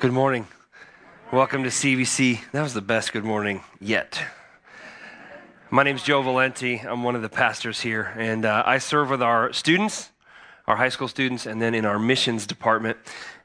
Good morning. Welcome to CVC. That was the best good morning yet. My name is Joe Valenti. I'm one of the pastors here, and uh, I serve with our students, our high school students, and then in our missions department.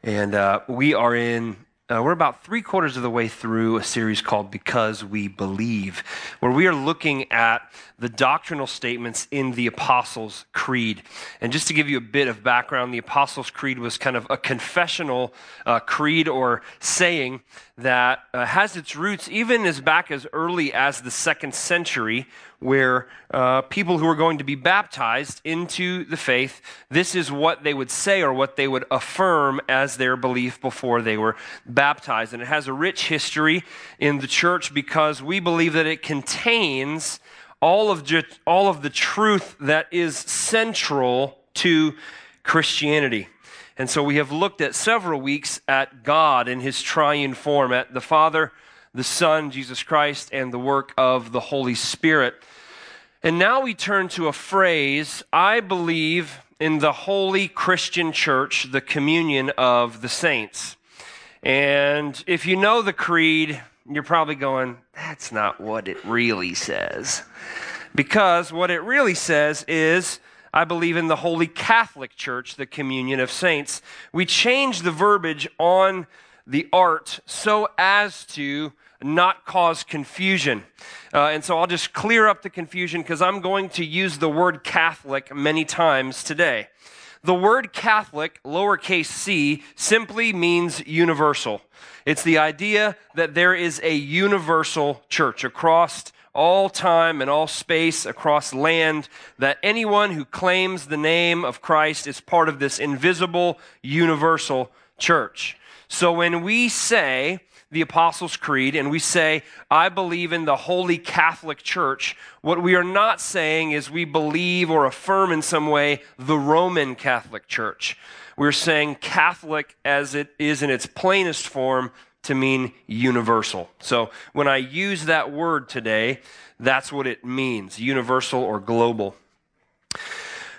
And uh, we are in uh, we're about three quarters of the way through a series called Because We Believe, where we are looking at the doctrinal statements in the Apostles' Creed. And just to give you a bit of background, the Apostles' Creed was kind of a confessional uh, creed or saying that uh, has its roots even as back as early as the second century, where uh, people who are going to be baptized into the faith, this is what they would say or what they would affirm as their belief before they were baptized. And it has a rich history in the church because we believe that it contains all of, ju- all of the truth that is central to Christianity. And so we have looked at several weeks at God in his triune form, at the Father, the Son, Jesus Christ, and the work of the Holy Spirit. And now we turn to a phrase I believe in the holy Christian church, the communion of the saints. And if you know the creed, you're probably going, that's not what it really says. Because what it really says is, I believe in the Holy Catholic Church, the communion of saints. We change the verbiage on the art so as to not cause confusion. Uh, and so I'll just clear up the confusion because I'm going to use the word Catholic many times today. The word Catholic, lowercase c, simply means universal. It's the idea that there is a universal church across all time and all space, across land, that anyone who claims the name of Christ is part of this invisible, universal church. So when we say, the Apostles' Creed and we say, I believe in the Holy Catholic Church, what we are not saying is we believe or affirm in some way the Roman Catholic Church. We're saying Catholic as it is in its plainest form to mean universal. So when I use that word today, that's what it means universal or global.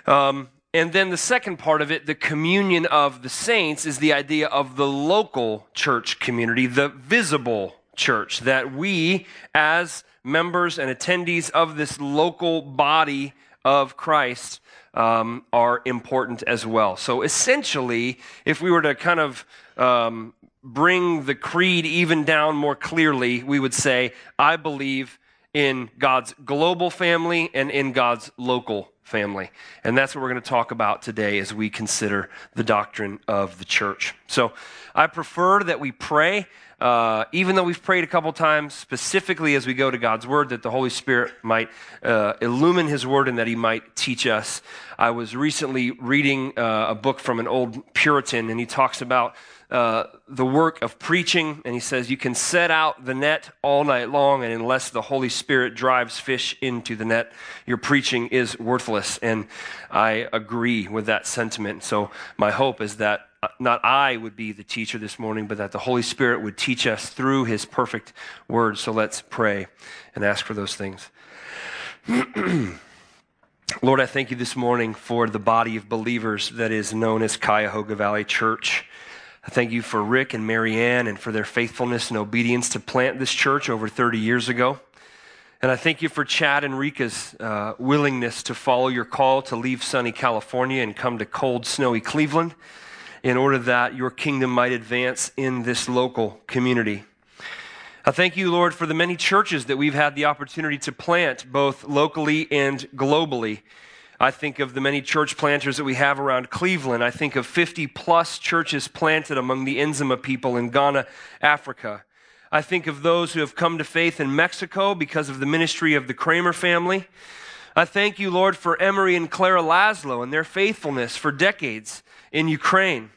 Um, and then the second part of it, the communion of the saints, is the idea of the local church community, the visible church, that we, as members and attendees of this local body of Christ, um, are important as well. So essentially, if we were to kind of um, bring the creed even down more clearly, we would say, I believe in God's global family and in God's local family. And that's what we're going to talk about today as we consider the doctrine of the church. So I prefer that we pray, uh, even though we've prayed a couple times, specifically as we go to God's word, that the Holy Spirit might uh, illumine his word and that he might teach us. I was recently reading uh, a book from an old Puritan, and he talks about uh, the work of preaching, and he says you can set out the net all night long, and unless the Holy Spirit drives fish into the net, your preaching is worthless. And I agree with that sentiment. So, my hope is that uh, not I would be the teacher this morning, but that the Holy Spirit would teach us through his perfect word. So, let's pray and ask for those things. Lord, I thank you this morning for the body of believers that is known as Cuyahoga Valley Church. I thank you for Rick and Marianne and for their faithfulness and obedience to plant this church over 30 years ago. And I thank you for Chad and Rika's uh, willingness to follow your call to leave sunny California and come to cold, snowy Cleveland in order that your kingdom might advance in this local community. I thank you, Lord, for the many churches that we've had the opportunity to plant both locally and globally. I think of the many church planters that we have around Cleveland. I think of 50 plus churches planted among the Nzima people in Ghana, Africa. I think of those who have come to faith in Mexico because of the ministry of the Kramer family. I thank you, Lord, for Emery and Clara Laszlo and their faithfulness for decades in Ukraine.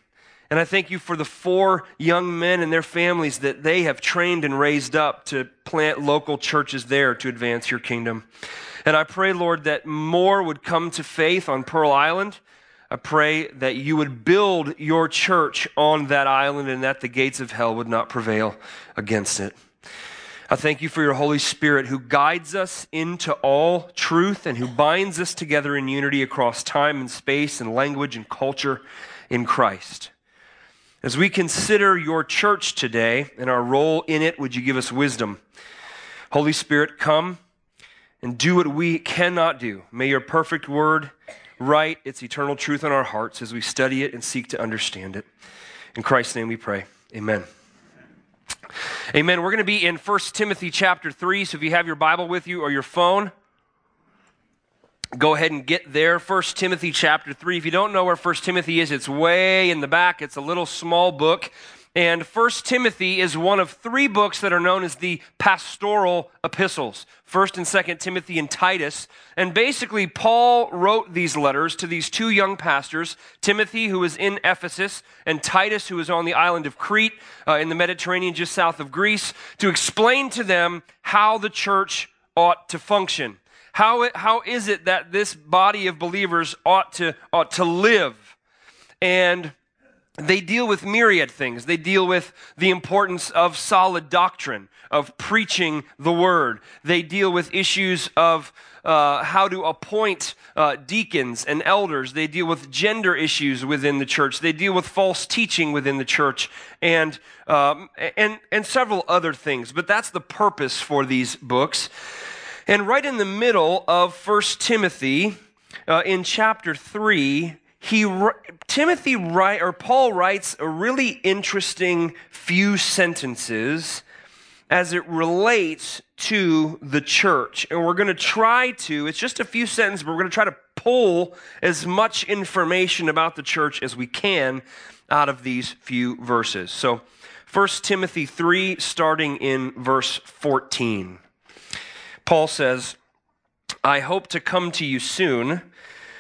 And I thank you for the four young men and their families that they have trained and raised up to plant local churches there to advance your kingdom. And I pray, Lord, that more would come to faith on Pearl Island. I pray that you would build your church on that island and that the gates of hell would not prevail against it. I thank you for your Holy Spirit who guides us into all truth and who binds us together in unity across time and space and language and culture in Christ. As we consider your church today and our role in it, would you give us wisdom? Holy Spirit, come and do what we cannot do. May your perfect word write its eternal truth in our hearts as we study it and seek to understand it. In Christ's name we pray. Amen. Amen. We're going to be in 1 Timothy chapter 3. So if you have your Bible with you or your phone, go ahead and get there. 1 Timothy chapter 3. If you don't know where 1 Timothy is, it's way in the back. It's a little small book. And 1 Timothy is one of three books that are known as the pastoral epistles 1st and 2nd Timothy and Titus. And basically, Paul wrote these letters to these two young pastors Timothy, who was in Ephesus, and Titus, who was on the island of Crete uh, in the Mediterranean just south of Greece, to explain to them how the church ought to function. How, it, how is it that this body of believers ought to, ought to live? And they deal with myriad things. They deal with the importance of solid doctrine, of preaching the word. They deal with issues of uh, how to appoint uh, deacons and elders. They deal with gender issues within the church. They deal with false teaching within the church and, um, and, and several other things. But that's the purpose for these books. And right in the middle of First Timothy, uh, in chapter 3, he Timothy write or Paul writes a really interesting few sentences as it relates to the church. And we're going to try to, it's just a few sentences, but we're going to try to pull as much information about the church as we can out of these few verses. So 1 Timothy 3, starting in verse 14. Paul says, I hope to come to you soon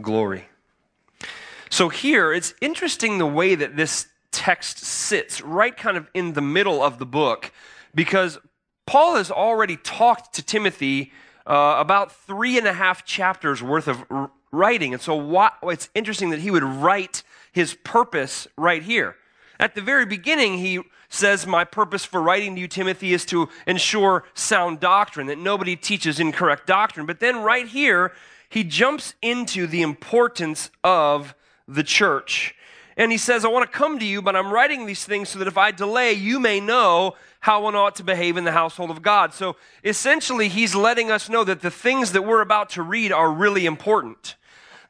glory. So here, it's interesting the way that this text sits right kind of in the middle of the book because Paul has already talked to Timothy uh, about three and a half chapters worth of writing. And so what, it's interesting that he would write his purpose right here. At the very beginning, he says, My purpose for writing to you, Timothy, is to ensure sound doctrine, that nobody teaches incorrect doctrine. But then, right here, he jumps into the importance of the church. And he says, I want to come to you, but I'm writing these things so that if I delay, you may know how one ought to behave in the household of God. So essentially, he's letting us know that the things that we're about to read are really important.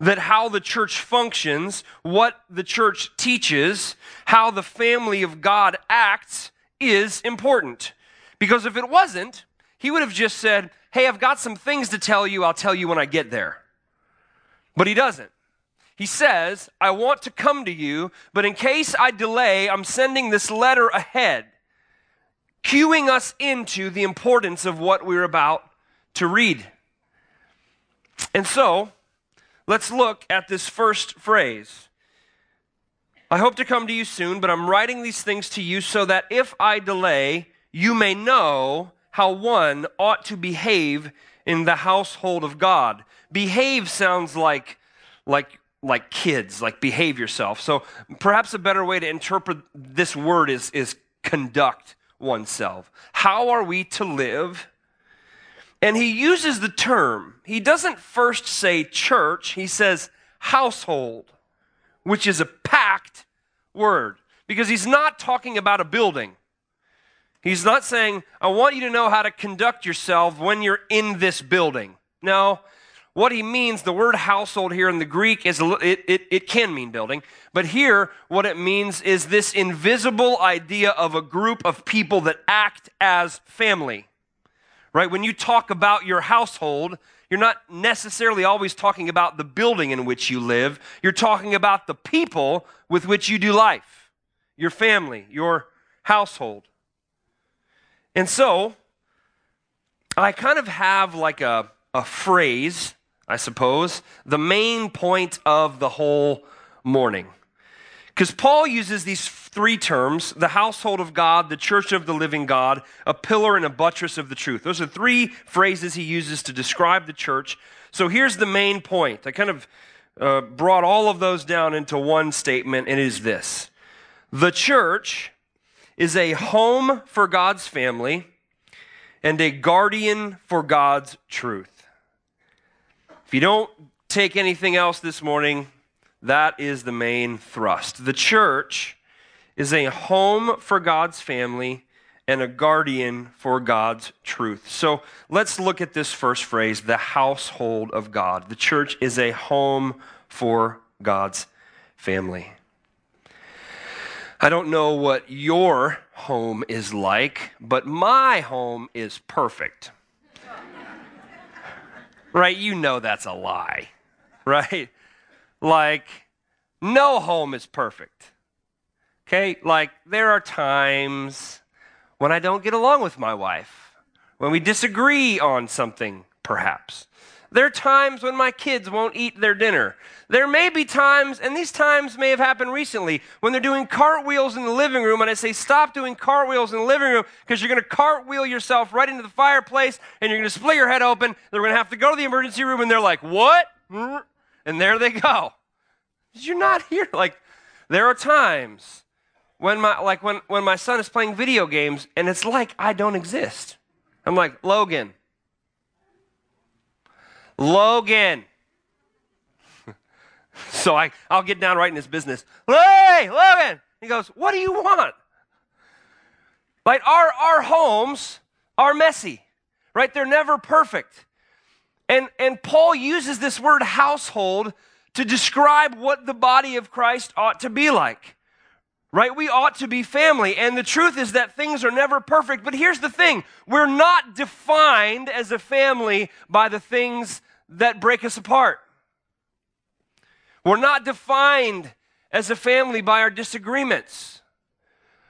That how the church functions, what the church teaches, how the family of God acts is important. Because if it wasn't, he would have just said, Hey, I've got some things to tell you. I'll tell you when I get there. But he doesn't. He says, I want to come to you, but in case I delay, I'm sending this letter ahead, cueing us into the importance of what we're about to read. And so, let's look at this first phrase. I hope to come to you soon, but I'm writing these things to you so that if I delay, you may know how one ought to behave in the household of God. Behave sounds like, like, like kids, like behave yourself. So perhaps a better way to interpret this word is, is conduct oneself. How are we to live? And he uses the term. He doesn't first say church, he says household, which is a packed word because he's not talking about a building. He's not saying, I want you to know how to conduct yourself when you're in this building. No. What he means, the word household here in the Greek is, it, it, it can mean building, but here what it means is this invisible idea of a group of people that act as family. Right? When you talk about your household, you're not necessarily always talking about the building in which you live. You're talking about the people with which you do life, your family, your household. And so, I kind of have like a, a phrase, I suppose, the main point of the whole morning. Because Paul uses these three terms the household of God, the church of the living God, a pillar and a buttress of the truth. Those are three phrases he uses to describe the church. So here's the main point. I kind of uh, brought all of those down into one statement, and it is this The church is a home for God's family and a guardian for God's truth. If you don't take anything else this morning, that is the main thrust. The church is a home for God's family and a guardian for God's truth. So let's look at this first phrase the household of God. The church is a home for God's family. I don't know what your home is like, but my home is perfect. right? You know that's a lie, right? Like, no home is perfect. Okay? Like, there are times when I don't get along with my wife, when we disagree on something, perhaps. There are times when my kids won't eat their dinner. There may be times, and these times may have happened recently, when they're doing cartwheels in the living room, and I say, Stop doing cartwheels in the living room because you're going to cartwheel yourself right into the fireplace and you're going to split your head open. They're going to have to go to the emergency room, and they're like, What? And there they go. You're not here. Like, there are times when my like when, when my son is playing video games and it's like I don't exist. I'm like, Logan. Logan. so I, I'll get down right in his business. Hey, Logan. He goes, What do you want? Like our our homes are messy, right? They're never perfect. And and Paul uses this word household to describe what the body of Christ ought to be like. Right? We ought to be family. And the truth is that things are never perfect. But here's the thing we're not defined as a family by the things that break us apart. We're not defined as a family by our disagreements.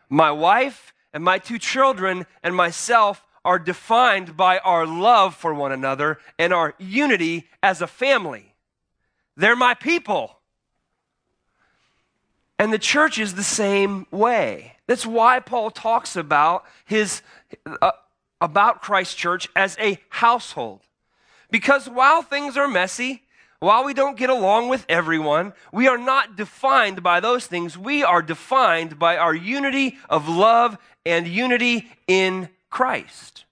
My wife and my two children and myself are defined by our love for one another and our unity as a family. They're my people. And the church is the same way. That's why Paul talks about his uh, about Christ church as a household. Because while things are messy, while we don't get along with everyone, we are not defined by those things. We are defined by our unity of love and unity in Christ.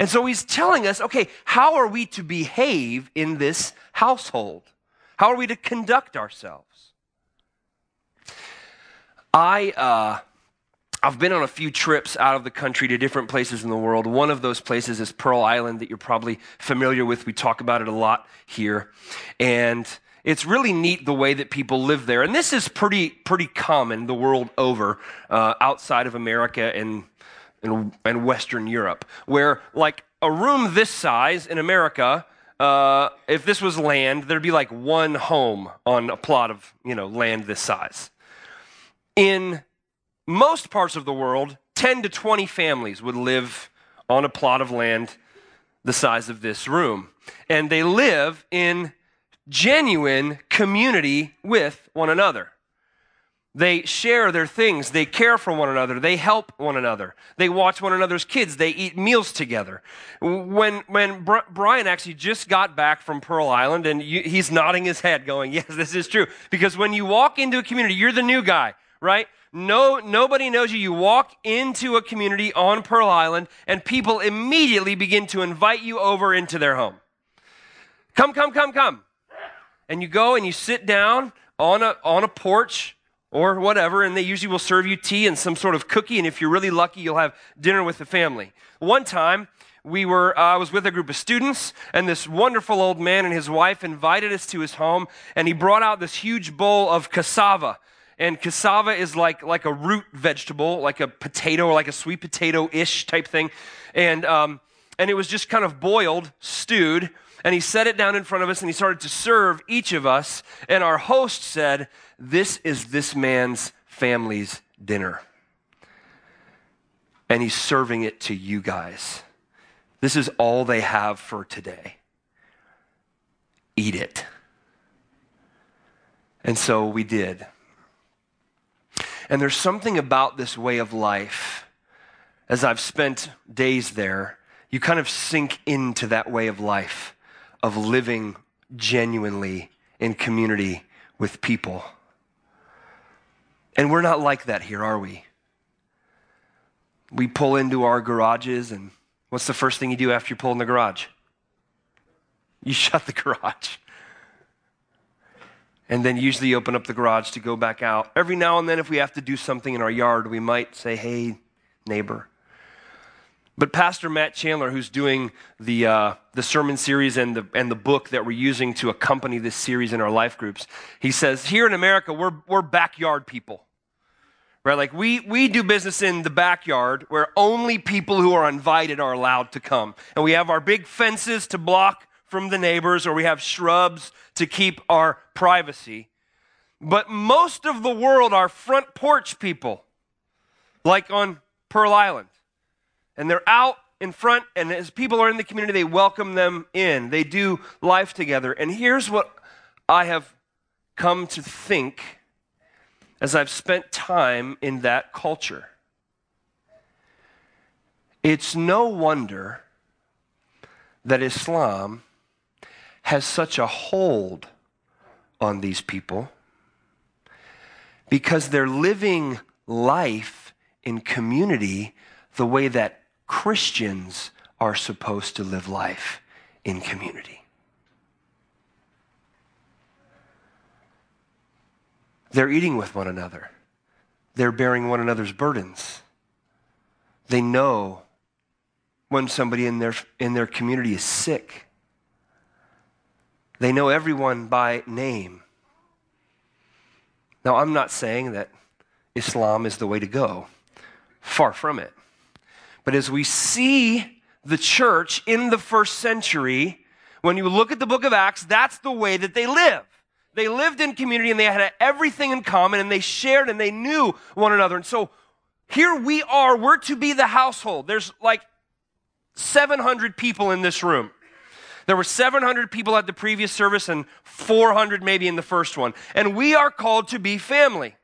And so he's telling us okay, how are we to behave in this household? How are we to conduct ourselves? I, uh, I've been on a few trips out of the country to different places in the world. One of those places is Pearl Island, that you're probably familiar with. We talk about it a lot here. And it's really neat the way that people live there. And this is pretty, pretty common the world over, uh, outside of America and and, and Western Europe, where like a room this size in America, uh, if this was land, there'd be like one home on a plot of you know land this size. In most parts of the world, 10 to 20 families would live on a plot of land the size of this room. And they live in genuine community with one another. They share their things. They care for one another. They help one another. They watch one another's kids. They eat meals together. When, when Brian actually just got back from Pearl Island, and you, he's nodding his head, going, Yes, this is true. Because when you walk into a community, you're the new guy, right? No, nobody knows you. You walk into a community on Pearl Island, and people immediately begin to invite you over into their home. Come, come, come, come. And you go and you sit down on a, on a porch or whatever, and they usually will serve you tea and some sort of cookie, and if you're really lucky, you'll have dinner with the family. One time, we were, uh, I was with a group of students, and this wonderful old man and his wife invited us to his home, and he brought out this huge bowl of cassava. And cassava is like, like a root vegetable, like a potato or like a sweet potato ish type thing. And, um, and it was just kind of boiled, stewed. And he set it down in front of us and he started to serve each of us. And our host said, this is this man's family's dinner. And he's serving it to you guys. This is all they have for today. Eat it. And so we did. And there's something about this way of life, as I've spent days there, you kind of sink into that way of life of living genuinely in community with people. And we're not like that here, are we? We pull into our garages, and what's the first thing you do after you pull in the garage? You shut the garage. And then usually open up the garage to go back out. Every now and then, if we have to do something in our yard, we might say, hey, neighbor. But Pastor Matt Chandler, who's doing the, uh, the sermon series and the, and the book that we're using to accompany this series in our life groups, he says, Here in America, we're, we're backyard people. Right? Like we, we do business in the backyard where only people who are invited are allowed to come. And we have our big fences to block from the neighbors, or we have shrubs to keep our privacy. But most of the world are front porch people, like on Pearl Island. And they're out in front, and as people are in the community, they welcome them in. They do life together. And here's what I have come to think as I've spent time in that culture. It's no wonder that Islam has such a hold on these people because they're living life in community the way that Christians are supposed to live life in community. They're eating with one another. They're bearing one another's burdens. They know when somebody in their, in their community is sick. They know everyone by name. Now, I'm not saying that Islam is the way to go. Far from it. But as we see the church in the first century, when you look at the book of Acts, that's the way that they live. They lived in community and they had everything in common and they shared and they knew one another. And so here we are, we're to be the household. There's like 700 people in this room. There were 700 people at the previous service and 400 maybe in the first one. And we are called to be family.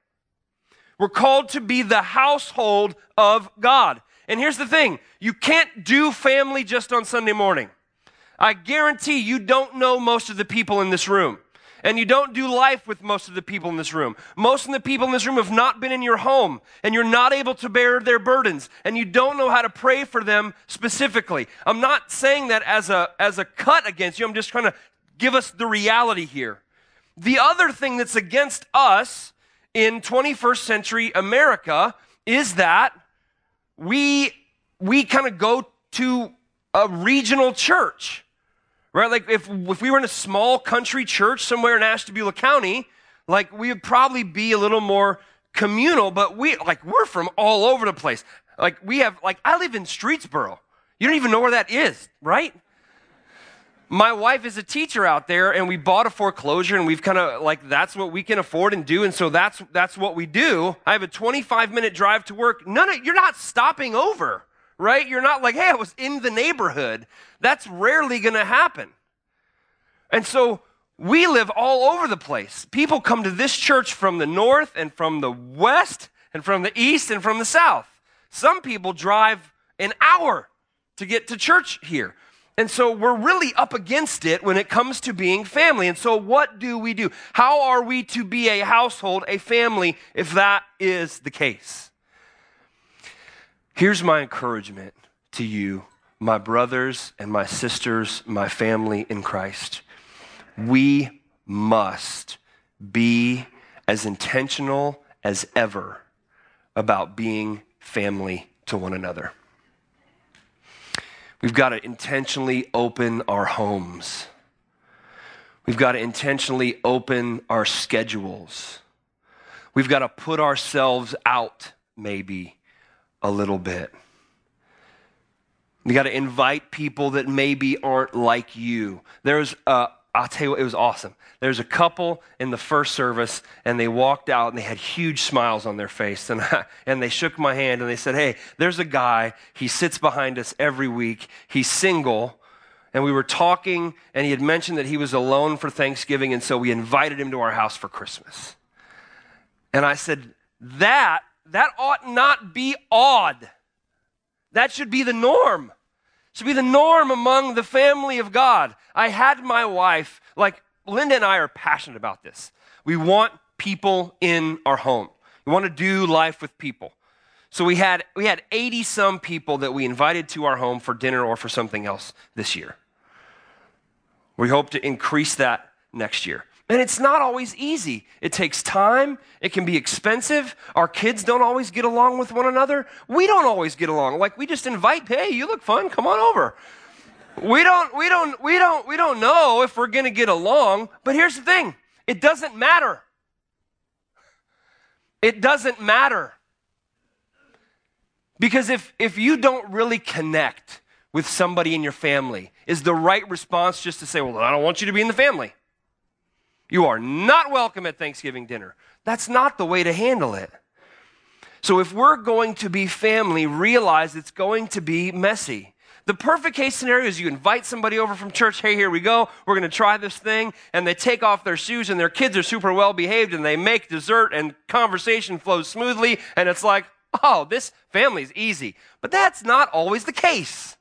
We're called to be the household of God. And here's the thing you can't do family just on Sunday morning. I guarantee you don't know most of the people in this room. And you don't do life with most of the people in this room. Most of the people in this room have not been in your home, and you're not able to bear their burdens, and you don't know how to pray for them specifically. I'm not saying that as a, as a cut against you, I'm just trying to give us the reality here. The other thing that's against us in 21st century America is that we we kind of go to a regional church right? Like if, if we were in a small country church somewhere in ashtabula county like we would probably be a little more communal but we like we're from all over the place. Like we have like i live in streetsboro. You don't even know where that is right? My wife is a teacher out there and we bought a foreclosure and we've kind of like that's what we can afford and do and so that's that's what we do. I have a 25 minute drive to work. None of you're not stopping over right you're not like hey i was in the neighborhood that's rarely going to happen and so we live all over the place people come to this church from the north and from the west and from the east and from the south some people drive an hour to get to church here and so we're really up against it when it comes to being family. And so, what do we do? How are we to be a household, a family, if that is the case? Here's my encouragement to you, my brothers and my sisters, my family in Christ. We must be as intentional as ever about being family to one another. We've got to intentionally open our homes. We've got to intentionally open our schedules. We've got to put ourselves out, maybe, a little bit. You got to invite people that maybe aren't like you. There's a, I'll tell you what, it was awesome. There's a couple in the first service, and they walked out and they had huge smiles on their face. And, I, and they shook my hand and they said, Hey, there's a guy. He sits behind us every week. He's single. And we were talking, and he had mentioned that he was alone for Thanksgiving, and so we invited him to our house for Christmas. And I said, that that ought not be odd. That should be the norm. It should be the norm among the family of God. I had my wife, like Linda and I are passionate about this. We want people in our home. We want to do life with people. So we had we had 80 some people that we invited to our home for dinner or for something else this year. We hope to increase that next year. And it's not always easy. It takes time. It can be expensive. Our kids don't always get along with one another. We don't always get along. Like we just invite, "Hey, you look fun. Come on over." We don't we don't we don't we don't know if we're going to get along, but here's the thing. It doesn't matter. It doesn't matter. Because if if you don't really connect with somebody in your family, is the right response just to say, "Well, I don't want you to be in the family." You are not welcome at Thanksgiving dinner. That's not the way to handle it. So, if we're going to be family, realize it's going to be messy. The perfect case scenario is you invite somebody over from church. Hey, here we go. We're going to try this thing. And they take off their shoes, and their kids are super well behaved, and they make dessert, and conversation flows smoothly. And it's like, oh, this family's easy. But that's not always the case.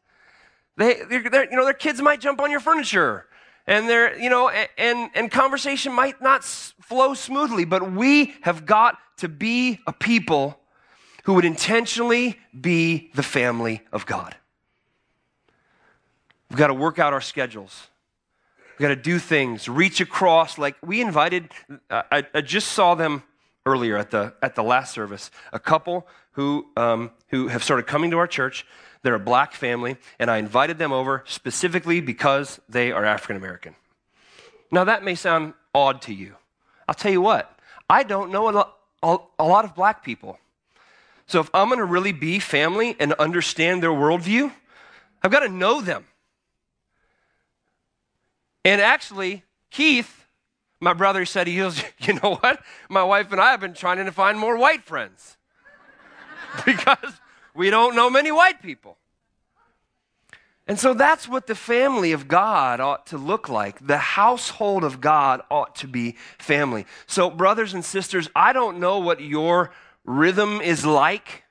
They, they're, they're, you know, their kids might jump on your furniture and there, you know, and, and conversation might not flow smoothly, but we have got to be a people who would intentionally be the family of God. We've got to work out our schedules. We've got to do things, reach across. Like we invited, I, I just saw them earlier at the, at the last service, a couple who, um, who have started coming to our church. They're a black family, and I invited them over specifically because they are African American. Now, that may sound odd to you. I'll tell you what, I don't know a lot, of black people. So, if I'm to really be family and understand their worldview, I've got to know them. And actually, Keith, my brother, said, he goes, You know what? My wife and I have been trying to find more white friends because we don't know many white people. And so that's what the family of God ought to look like. The household of God ought to be family. So, brothers and sisters, I don't know what your rhythm is like,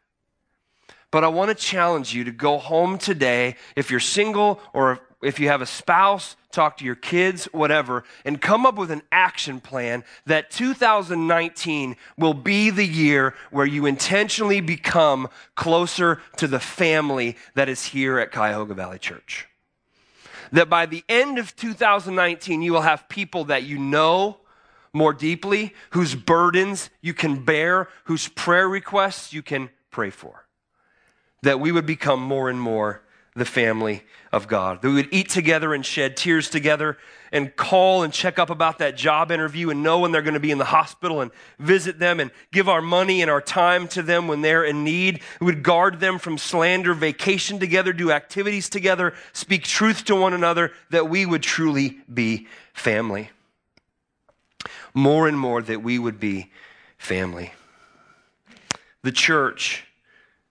but I want to challenge you to go home today, if you're single or if you have a spouse, talk to your kids, whatever, and come up with an action plan that 2019 will be the year where you intentionally become closer to the family that is here at Cuyahoga Valley Church. That by the end of 2019, you will have people that you know more deeply, whose burdens you can bear, whose prayer requests you can pray for. That we would become more and more the family of God. That we would eat together and shed tears together and call and check up about that job interview and know when they're going to be in the hospital and visit them and give our money and our time to them when they're in need. We would guard them from slander, vacation together, do activities together, speak truth to one another, that we would truly be family. More and more that we would be family. The church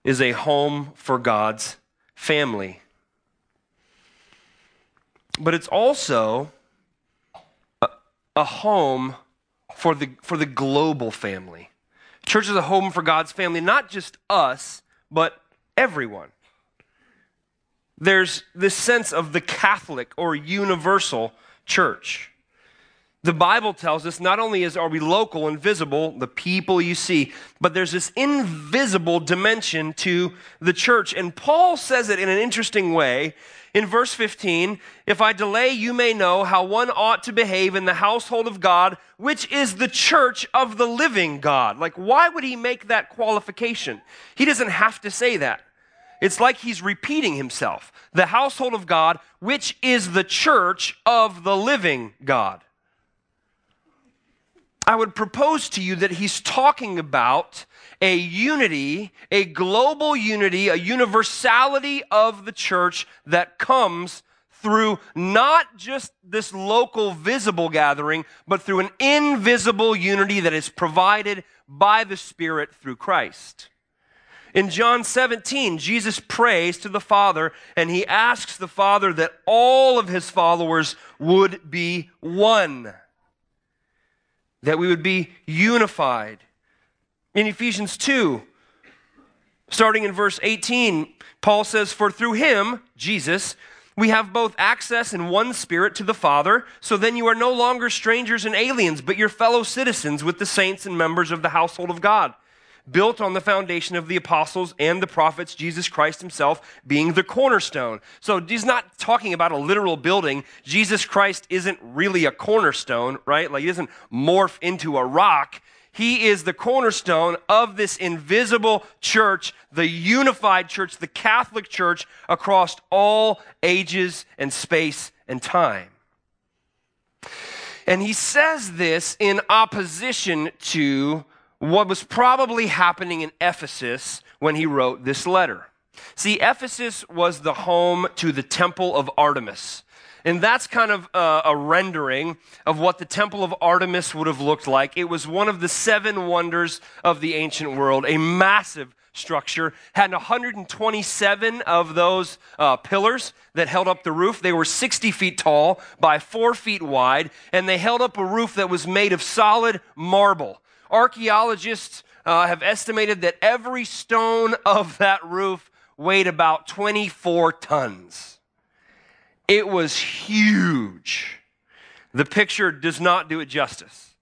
is a home for God's family. But it's also a, a home for the, for the global family. Church is a home for God's family, not just us, but everyone. There's this sense of the Catholic or universal church. The Bible tells us not only is are we local and visible, the people you see, but there's this invisible dimension to the church. And Paul says it in an interesting way. In verse 15, if I delay, you may know how one ought to behave in the household of God, which is the church of the living God. Like, why would he make that qualification? He doesn't have to say that. It's like he's repeating himself. The household of God, which is the church of the living God. I would propose to you that he's talking about a unity, a global unity, a universality of the church that comes through not just this local visible gathering, but through an invisible unity that is provided by the Spirit through Christ. In John 17, Jesus prays to the Father and he asks the Father that all of his followers would be one that we would be unified. In Ephesians 2, starting in verse 18, Paul says, For through him, Jesus, we have both access in one spirit to the Father, so then you are no longer strangers and aliens, but your fellow citizens with the saints and members of the household of God, built on the foundation of the apostles and the prophets, Jesus Christ himself being the cornerstone. So he's not talking about a literal building. Jesus Christ isn't really a cornerstone, right? Like he doesn't morph into a rock. He is the cornerstone of this invisible church, the unified church, the Catholic church across all ages and space and time. And he says this in opposition to what was probably happening in Ephesus when he wrote this letter. See, Ephesus was the home to the temple of Artemis. And that's kind of a, a, rendering of what the Temple of Artemis would have looked like. It was one of the seven wonders of the ancient world, a massive structure, had 127 of those uh, pillars that held up the roof. They were 60 feet tall by four feet wide, and they held up a roof that was made of solid marble. Archaeologists uh, have estimated that every stone of that roof weighed about 24 tons. It was huge. The picture does not do it justice.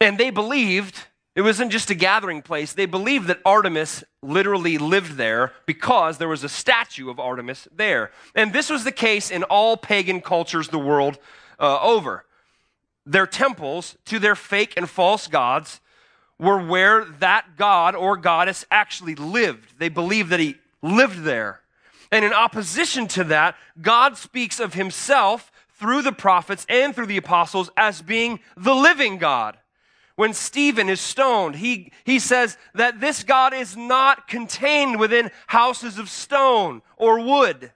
And they believed it wasn't just a gathering place. They believed that Artemis literally lived there because there was a statue of Artemis there. And this was the case in all pagan cultures the world uh, over. Their temples to their fake and false gods were where that god or goddess actually lived. They believed that he lived there. And in opposition to that, God speaks of himself through the prophets and through the apostles as being the living God. When Stephen is stoned, he, he says that this God is not contained within houses of stone or wood.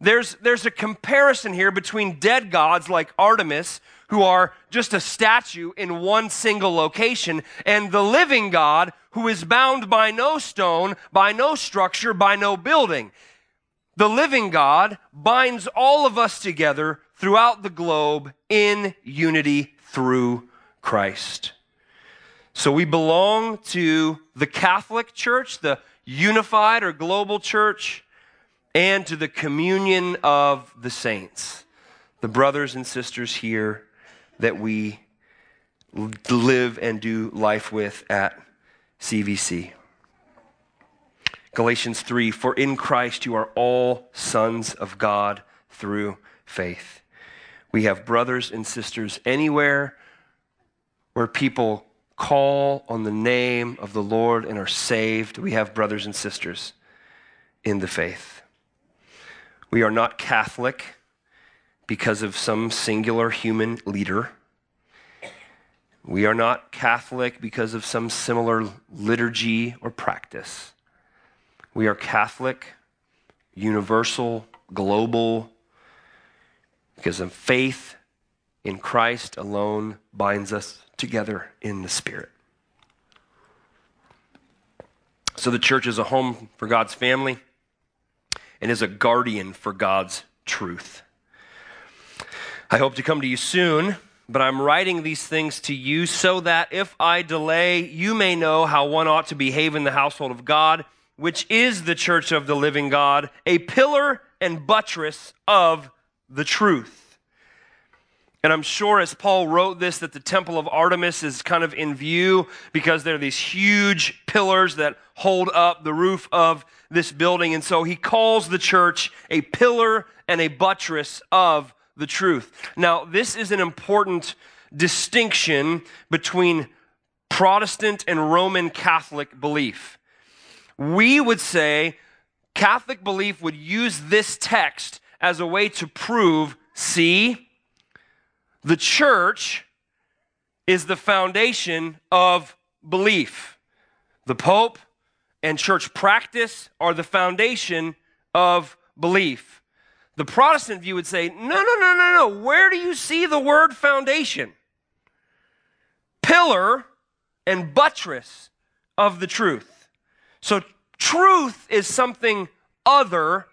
There's, there's a comparison here between dead gods like Artemis, who are just a statue in one single location, and the living God who is bound by no stone, by no structure, by no building. The living God binds all of us together throughout the globe in unity through Christ. So we belong to the Catholic Church, the unified or global church, and to the communion of the saints, the brothers and sisters here that we live and do life with at CVC. Galatians 3 For in Christ you are all sons of God through faith. We have brothers and sisters anywhere where people call on the name of the Lord and are saved. We have brothers and sisters in the faith. We are not Catholic because of some singular human leader. We are not Catholic because of some similar liturgy or practice. We are Catholic, universal, global, because of faith in Christ alone binds us together in the Spirit. So the church is a home for God's family and is a guardian for God's truth. I hope to come to you soon but I'm writing these things to you so that if I delay, you may know how one ought to behave in the household of God, which is the church of the living God, a pillar and buttress of the truth. And I'm sure as Paul wrote this, that the temple of Artemis is kind of in view because there are these huge pillars that hold up the roof of this building. And so he calls the church a pillar and a buttress of the truth. Now, this is an important distinction between Protestant and Roman Catholic belief. We would say Catholic belief would use this text as a way to prove see, the church is the foundation of belief. The Pope and church practice are the foundation of belief. The Protestant view would say, no, no, no, no, no. Where do you see the word foundation? Pillar and buttress of the truth. So, truth is something other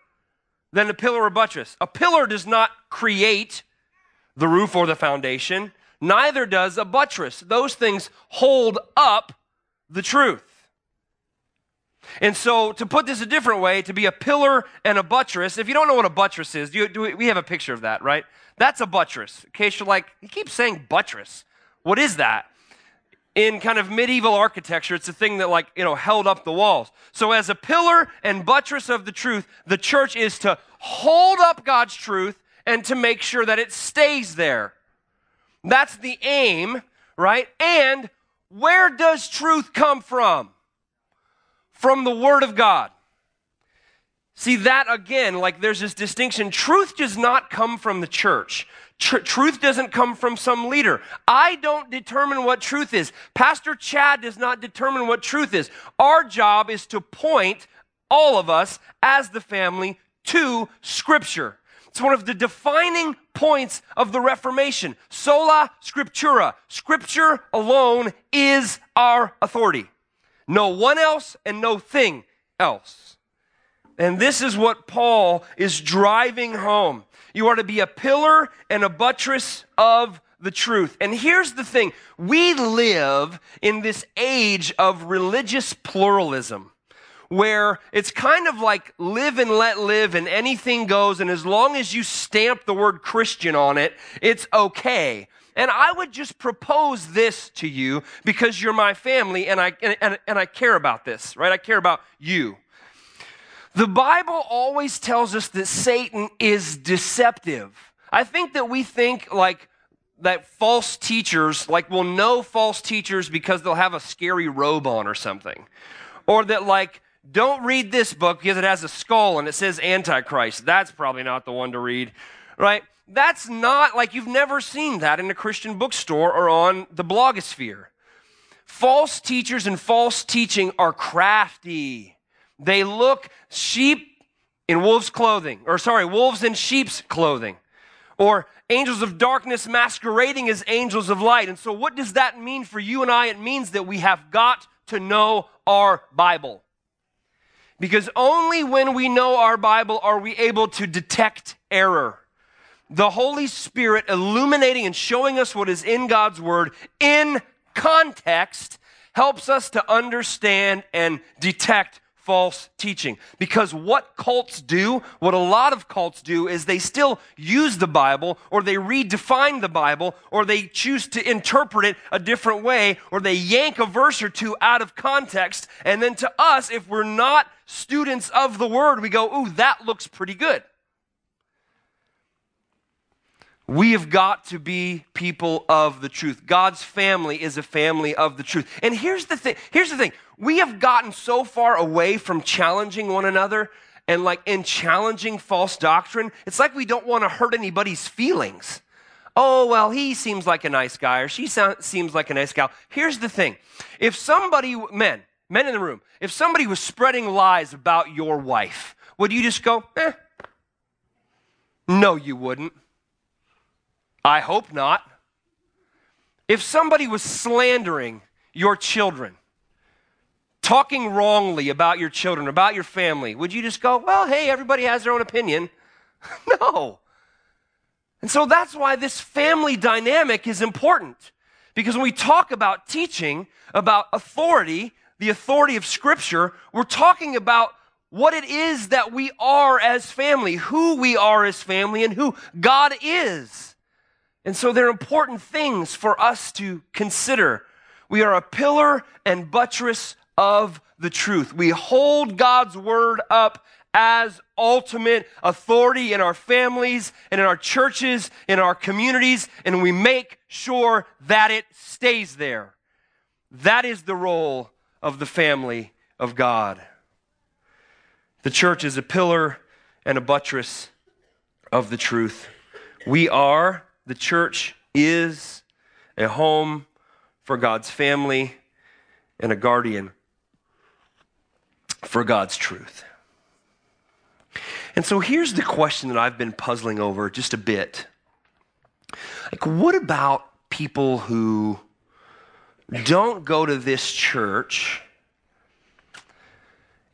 than a pillar or buttress. A pillar does not create the roof or the foundation, neither does a buttress. Those things hold up the truth. And so, to put this a different way, to be a pillar and a buttress, if you don't know what a buttress is, do, do we have a picture of that, right? That's a buttress. In case you're like, he keeps saying buttress. What is that? In kind of medieval architecture, it's a thing that, like, you know, held up the walls. So, as a pillar and buttress of the truth, the church is to hold up God's truth and to make sure that it stays there. That's the aim, right? And where does truth come from? From the Word of God. See, that again, like there's this distinction. Truth does not come from the church. Tr- truth doesn't come from some leader. I don't determine what truth is. Pastor Chad does not determine what truth is. Our job is to point all of us as the family to Scripture. It's one of the defining points of the Reformation. Sola scriptura. Scripture alone is our authority. No one else and no thing else. And this is what Paul is driving home. You are to be a pillar and a buttress of the truth. And here's the thing we live in this age of religious pluralism where it's kind of like live and let live and anything goes, and as long as you stamp the word Christian on it, it's okay. And I would just propose this to you because you're my family and I, and, and, and I care about this, right? I care about you. The Bible always tells us that Satan is deceptive. I think that we think like that false teachers, like will know false teachers because they'll have a scary robe on or something. Or that like don't read this book because it has a skull and it says Antichrist. That's probably not the one to read, right? That's not like you've never seen that in a Christian bookstore or on the blogosphere. False teachers and false teaching are crafty. They look sheep in wolves' clothing, or sorry, wolves in sheep's clothing, or angels of darkness masquerading as angels of light. And so, what does that mean for you and I? It means that we have got to know our Bible. Because only when we know our Bible are we able to detect error. The Holy Spirit illuminating and showing us what is in God's Word in context helps us to understand and detect false teaching. Because what cults do, what a lot of cults do, is they still use the Bible, or they redefine the Bible, or they choose to interpret it a different way, or they yank a verse or two out of context. And then to us, if we're not students of the Word, we go, ooh, that looks pretty good. We have got to be people of the truth. God's family is a family of the truth. And here's the thing, here's the thing. We have gotten so far away from challenging one another and like in challenging false doctrine, it's like we don't want to hurt anybody's feelings. Oh, well, he seems like a nice guy or she seems like a nice gal. Here's the thing. If somebody, men, men in the room, if somebody was spreading lies about your wife, would you just go, eh? No, you wouldn't. I hope not. If somebody was slandering your children, talking wrongly about your children, about your family, would you just go, well, hey, everybody has their own opinion? no. And so that's why this family dynamic is important. Because when we talk about teaching, about authority, the authority of Scripture, we're talking about what it is that we are as family, who we are as family, and who God is. And so they're important things for us to consider. We are a pillar and buttress of the truth. We hold God's word up as ultimate authority in our families and in our churches, in our communities, and we make sure that it stays there. That is the role of the family of God. The church is a pillar and a buttress of the truth. We are the church is a home for God's family and a guardian for God's truth. And so here's the question that I've been puzzling over just a bit. Like, what about people who don't go to this church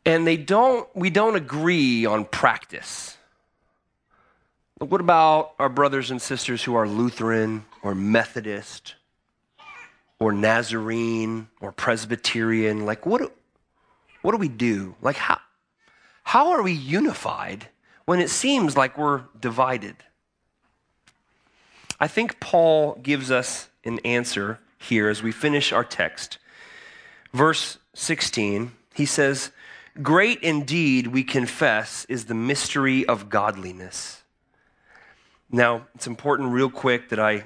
and they don't, we don't agree on practice? What about our brothers and sisters who are Lutheran or Methodist or Nazarene or Presbyterian? Like, what, what do we do? Like, how, how are we unified when it seems like we're divided? I think Paul gives us an answer here as we finish our text. Verse 16, he says, Great indeed, we confess, is the mystery of godliness. Now, it's important, real quick, that I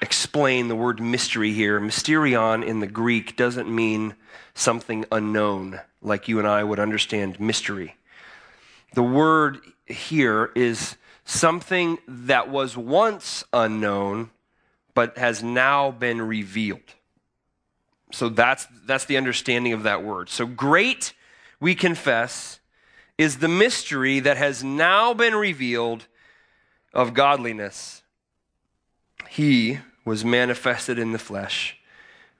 explain the word mystery here. Mysterion in the Greek doesn't mean something unknown, like you and I would understand mystery. The word here is something that was once unknown, but has now been revealed. So that's, that's the understanding of that word. So great, we confess, is the mystery that has now been revealed of godliness. He was manifested in the flesh,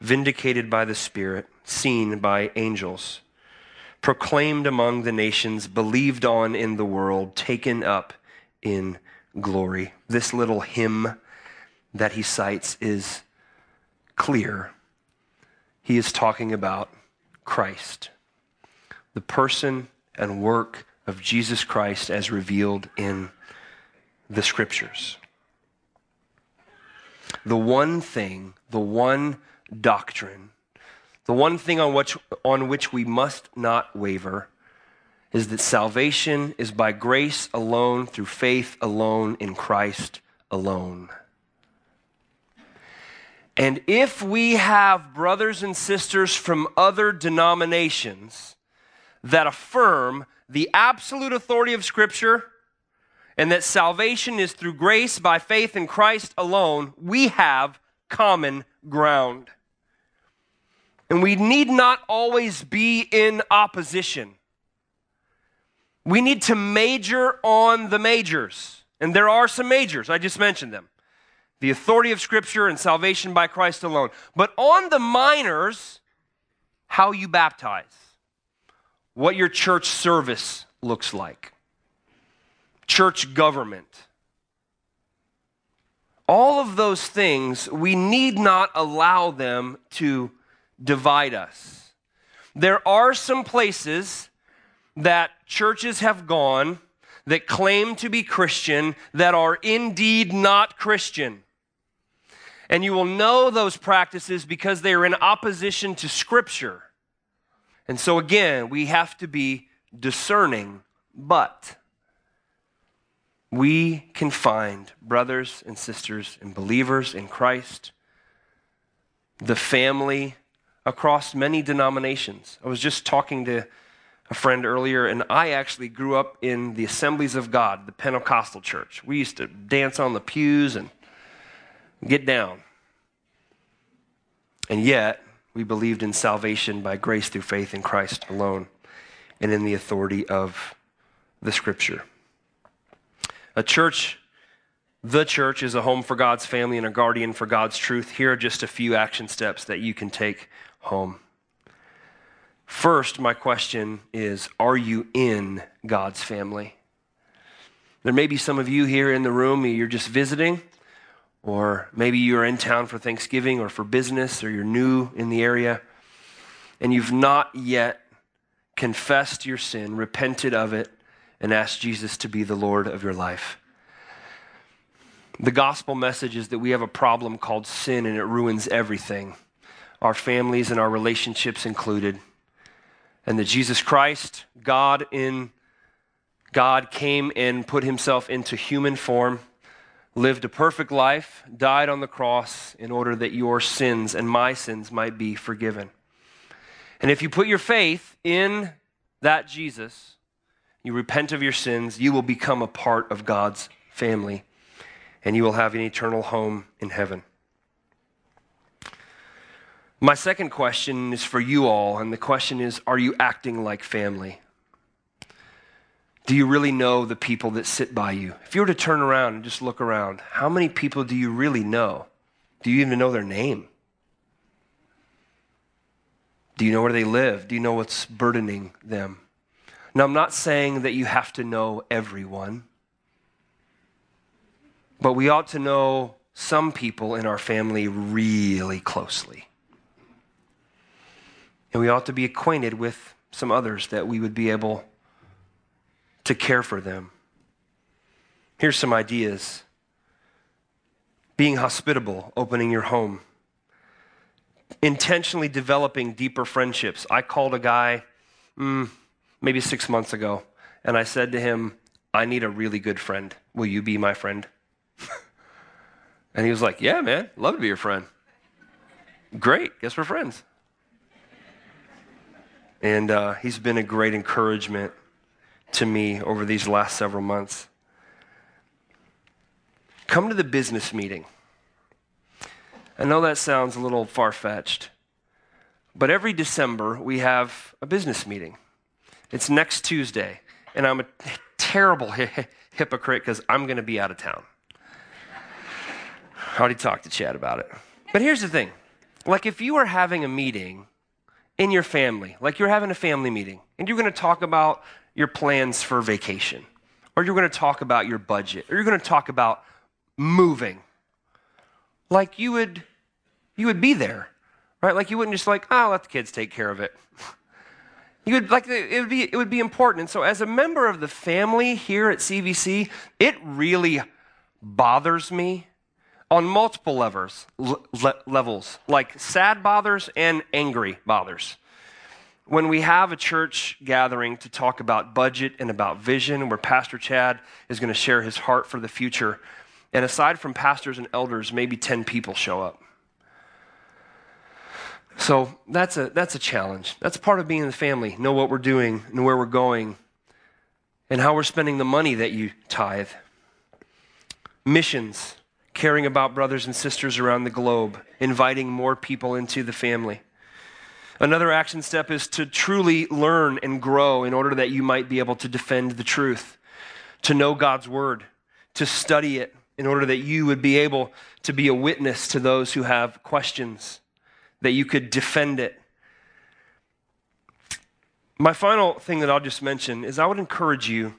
vindicated by the Spirit, seen by angels, proclaimed among the nations, believed on in the world, taken up in glory. This little hymn that he cites is clear. He is talking about Christ, the person and work of Jesus Christ as revealed in the scriptures. The one thing, the one doctrine, the one thing on which, on which we must not waver is that salvation is by grace alone, through faith alone, in Christ alone. And if we have brothers and sisters from other denominations that affirm the absolute authority of Scripture and that salvation is through grace by faith in Christ alone, we have common ground. And we need not always be in opposition. We need to major on the majors. And there are some majors, I just mentioned them the authority of Scripture and salvation by Christ alone. But on the minors, how you baptize, what your church service looks like, church government. All of those things, we need not allow them to divide us. There are some places that churches have gone that claim to be Christian that are indeed not Christian. And you will know those practices because they are in opposition to Scripture. And so, again, we have to be discerning, but we can find brothers and sisters and believers in Christ, the family across many denominations. I was just talking to a friend earlier, and I actually grew up in the Assemblies of God, the Pentecostal church. We used to dance on the pews and get down. And yet, we believed in salvation by grace through faith in Christ alone and in the authority of the Scripture. A church, the church, is a home for God's family and a guardian for God's truth. Here are just a few action steps that you can take home. First, my question is Are you in God's family? There may be some of you here in the room, you're just visiting, or maybe you're in town for Thanksgiving or for business, or you're new in the area, and you've not yet confessed your sin, repented of it, and ask Jesus to be the Lord of your life. The gospel message is that we have a problem called sin and it ruins everything, our families and our relationships included and that Jesus Christ, God in God came and put himself into human form, lived a perfect life, died on the cross in order that your sins and my sins might be forgiven. And if you put your faith in that Jesus, you repent of your sins, you will become a part of God's family, and you will have an eternal home in heaven. My second question is for you all, and the question is Are you acting like family? Do you really know the people that sit by you? If you were to turn around and just look around, how many people do you really know? Do you even know their name? Do you know where they live? Do you know what's burdening them? Now, I'm not saying that you have to know everyone. but we ought to know some people in our family really closely. And we ought to be acquainted with some others that we would be able to care for them. Here's some ideas being hospitable, opening your home, intentionally developing deeper friendships. I called a guy mm, maybe six months ago, and I said to him, I need a really good friend. Will you be my friend? and he was like, Yeah, man, love to be your friend. Great, guess we're friends. And uh, he's been a great encouragement to me over these last several months. Come to the business meeting. I know that sounds a little far fetched, but every December we have a business meeting. It's next Tuesday, and I'm a terrible hi- hypocrite because I'm going to be out of town. I already talked to Chad about it. But here's the thing like, if you are having a meeting in your family, like you're having a family meeting, and you're going to talk about your plans for vacation, or you're going to talk about your budget, or you're going to talk about moving, like you would, you would be there, right? Like you wouldn't just like, oh, let the kids take care of it. You would like it would be it would be important. And so, as a member of the family here at CVC, it really bothers me on multiple levels, le- levels, like sad bothers and angry bothers. When we have a church gathering to talk about budget and about vision, where Pastor Chad is going to share his heart for the future, and aside from pastors and elders, maybe 10 people show up. So that's a, that's a challenge. That's part of being in the family. Know what we're doing and where we're going and how we're spending the money that you tithe. Missions caring about brothers and sisters around the globe, inviting more people into the family. Another action step is to truly learn and grow in order that you might be able to defend the truth, to know God's word, to study it in order that you would be able to be a witness to those who have questions, that you could defend it. My final thing that I'll just mention is I would encourage you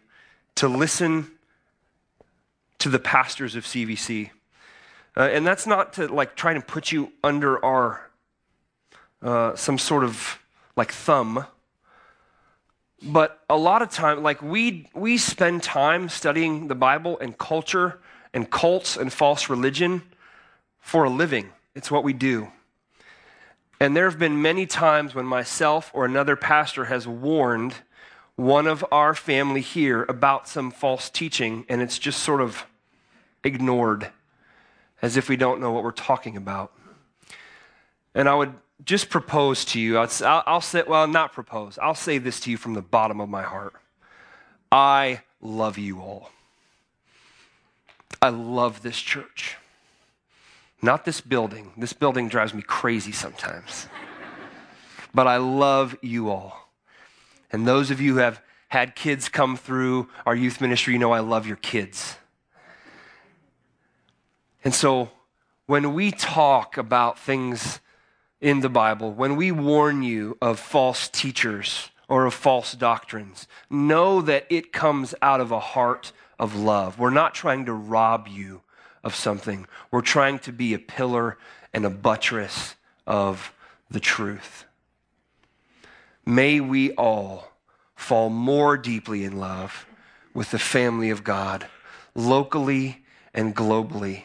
to listen to the pastors of CVC. Uh, and that's not to like try and put you under our uh, some sort of like thumb. But a lot of time, like we we spend time studying the Bible and culture and cults and false religion for a living. It's what we do. And there have been many times when myself or another pastor has warned one of our family here about some false teaching, and it's just sort of ignored as if we don't know what we're talking about. And I would just propose to you, I'll, I'll say, well, not propose, I'll say this to you from the bottom of my heart. I love you all. I love this church. Not this building. This building drives me crazy sometimes. but I love you all. And those of you who have had kids come through our youth ministry, you know I love your kids. And so when we talk about things in the Bible, when we warn you of false teachers or of false doctrines, know that it comes out of a heart of love. We're not trying to rob you of something, we're trying to be a pillar and a buttress of the truth. May we all fall more deeply in love with the family of God, locally and globally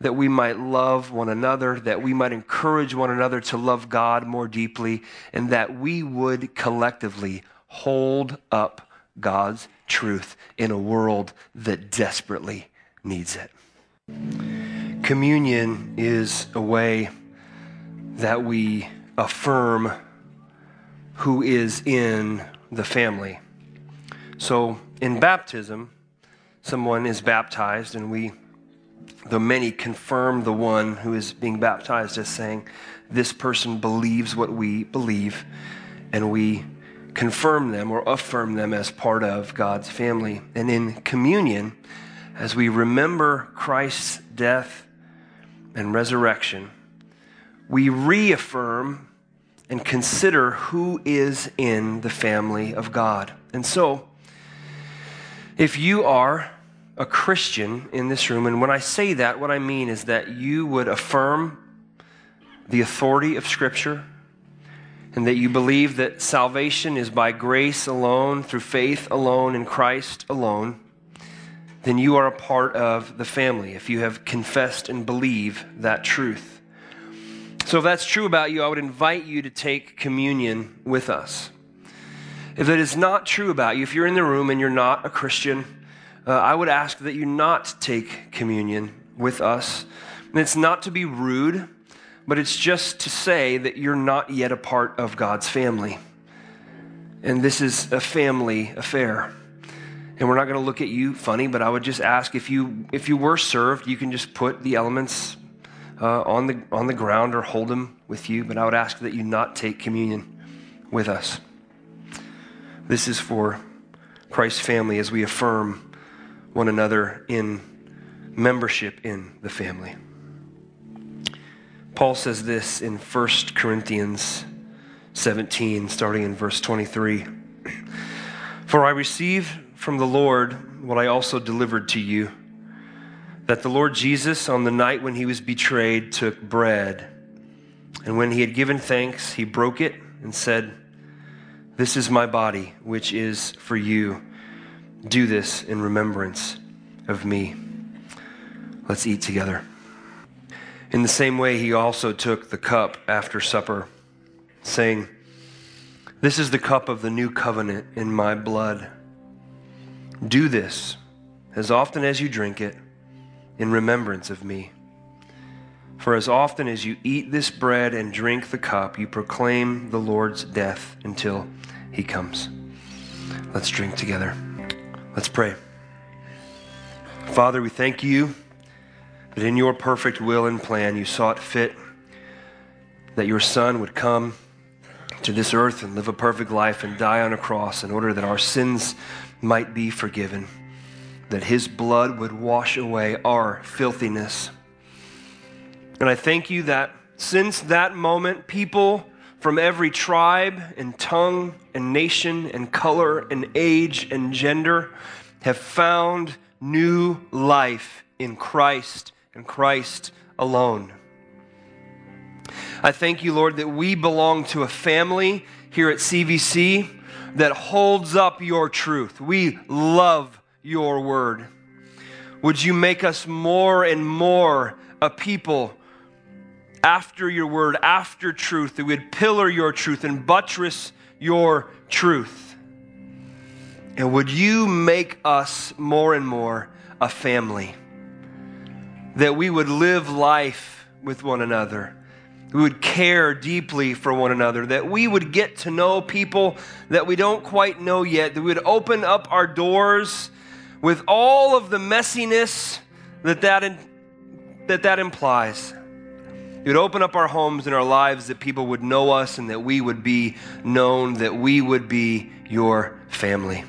that we might love one another, that we might encourage one another to love God more deeply, and that we would collectively hold up God's truth in a world that desperately needs it. Communion is a way that we affirm who is in the family. So in baptism, someone is baptized and we the many confirm the one who is being baptized as saying, This person believes what we believe, and we confirm them or affirm them as part of God's family. And in communion, as we remember Christ's death and resurrection, we reaffirm and consider who is in the family of God. And so, if you are a Christian in this room, and when I say that, what I mean is that you would affirm the authority of Scripture and that you believe that salvation is by grace alone, through faith alone, in Christ alone, then you are a part of the family if you have confessed and believe that truth. So, if that's true about you, I would invite you to take communion with us. If that is not true about you, if you're in the room and you're not a Christian, uh, I would ask that you not take communion with us. And it's not to be rude, but it's just to say that you're not yet a part of God's family. And this is a family affair. And we're not going to look at you funny, but I would just ask if you if you were served, you can just put the elements uh, on the on the ground or hold them with you. But I would ask that you not take communion with us. This is for Christ's family as we affirm one another in membership in the family. Paul says this in 1 Corinthians 17, starting in verse 23. For I received from the Lord what I also delivered to you that the Lord Jesus, on the night when he was betrayed, took bread. And when he had given thanks, he broke it and said, this is my body, which is for you. Do this in remembrance of me. Let's eat together. In the same way, he also took the cup after supper, saying, This is the cup of the new covenant in my blood. Do this as often as you drink it in remembrance of me. For as often as you eat this bread and drink the cup, you proclaim the Lord's death until he comes. Let's drink together. Let's pray. Father, we thank you that in your perfect will and plan you saw it fit that your Son would come to this earth and live a perfect life and die on a cross in order that our sins might be forgiven, that his blood would wash away our filthiness and I thank you that since that moment, people from every tribe and tongue and nation and color and age and gender have found new life in Christ and Christ alone. I thank you, Lord, that we belong to a family here at CVC that holds up your truth. We love your word. Would you make us more and more a people after your word, after truth, that we'd pillar your truth and buttress your truth. And would you make us more and more a family? That we would live life with one another. We would care deeply for one another. That we would get to know people that we don't quite know yet. That we would open up our doors with all of the messiness that that, in, that, that implies you would open up our homes and our lives that people would know us and that we would be known, that we would be your family.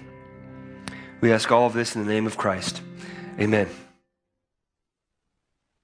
We ask all of this in the name of Christ. Amen.